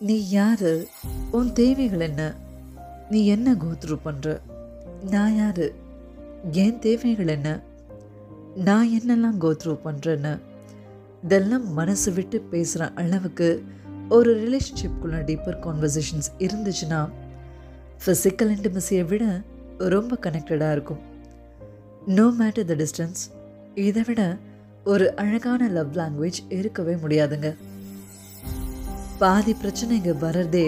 நீ யாரு? உன் தேவைகள் என்ன? நீ என்ன கோத்ரூ பண்ணுற நான் யாரு? என் தேவைகள் என்ன? நான் என்னெல்லாம் கோத்ரூ பண்ணுறேன்னு இதெல்லாம் மனசு விட்டு பேசுகிற அளவுக்கு ஒரு ரிலேஷன்ஷிப்குள்ள டீப்பர் கான்வர்சேஷன்ஸ் இருந்துச்சுன்னா ஃபிசிக்கல் இன்டிமசியை விட ரொம்ப கனெக்டடாக இருக்கும். நோ மேட்டர் த டிஸ்டன்ஸ் இதை விட ஒரு அழகான லவ் லாங்குவேஜ் இருக்கவே முடியாதுங்க. பாதி பிரச்சனைங்க வர்றதே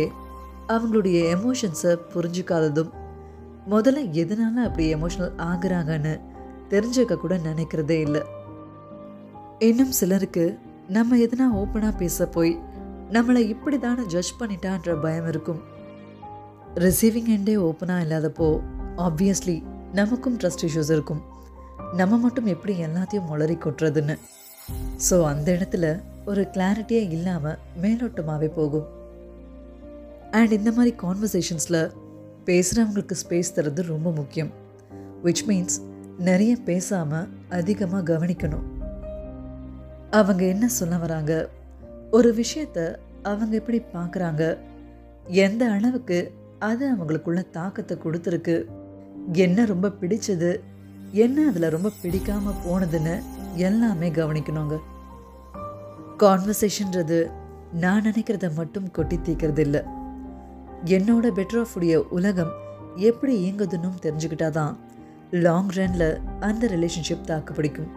அவங்களுடைய எமோஷன்ஸை புரிஞ்சுக்காததும் முதல்ல எதனால அப்படி எமோஷனல் ஆகுறாங்கன்னு தெரிஞ்சுக்க கூட நினைக்கிறதே இல்லை. இன்னும் சிலருக்கு நம்ம எதனா ஓப்பனாக பேச போய் நம்மளை இப்படி தானே ஜட்ஜ் பண்ணிட்டான்ற பயம் இருக்கும். ரிசீவிங் எண்டே ஓப்பனாக இல்லாதப்போ ஆப்வியஸ்லி நமக்கும் ட்ரஸ்ட் இஷ்யூஸ் இருக்கும். நம்ம மட்டும் எப்படி எல்லாத்தையும் உளறி கொட்டுறதுன்னு. ஸோ அந்த இடத்துல ஒரு கிளாரிட்டியே இல்லாமல் மேலோட்டமாகவே போகும். அண்ட் இந்த மாதிரி கான்வர்சேஷன்ஸில் பேசுகிறவங்களுக்கு ஸ்பேஸ் தரது ரொம்ப முக்கியம். விச் மீன்ஸ் நிறைய பேசாமல் அதிகமாக கவனிக்கணும். அவங்க என்ன சொல்ல வராங்க? ஒரு விஷயத்த அவங்க எப்படி பார்க்குறாங்க? எந்த அளவுக்கு அது அவங்களுக்குள்ள தாக்கத்தை கொடுத்துருக்கு? என்ன ரொம்ப பிடிச்சது? என்ன அதில் ரொம்ப பிடிக்காமல் போனதுன்னு எல்லாமே கவனிக்கணுங்க. கான்வர்சேஷன்றது நான் நினைக்கிறத மட்டும் கொட்டி தீக்கிறது இல்லை என்னோட பெட்டர் ஆஃப் உடைய உலகம் எப்படி இயங்குதுன்னு தெரிஞ்சுக்கிட்டாதான் லாங் ரன்ல அந்த ரிலேஷன்ஷிப் தாக்கு பிடிக்கும்.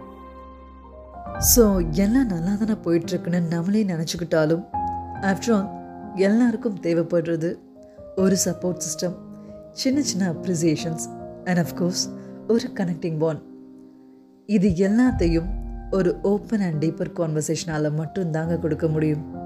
ஸோ எல்லாம் நல்லா தானே போயிட்டுருக்குன்னு நம்மளே நினச்சிக்கிட்டாலும் ஆஃப்டர் ஆல் எல்லாருக்கும் தேவைப்படுறது ஒரு சப்போர்ட் சிஸ்டம் சின்ன சின்ன அப்ரிசியேஷன்ஸ் அண்ட் அஃப்கோர்ஸ் ஒரு கனெக்டிங் பாண்ட் இது எல்லாத்தையும் ஒரு ஓப்பன் அண்ட் டீப்பர் கான்வர்சேஷனால் மட்டும்தாங்க கொடுக்க முடியும்.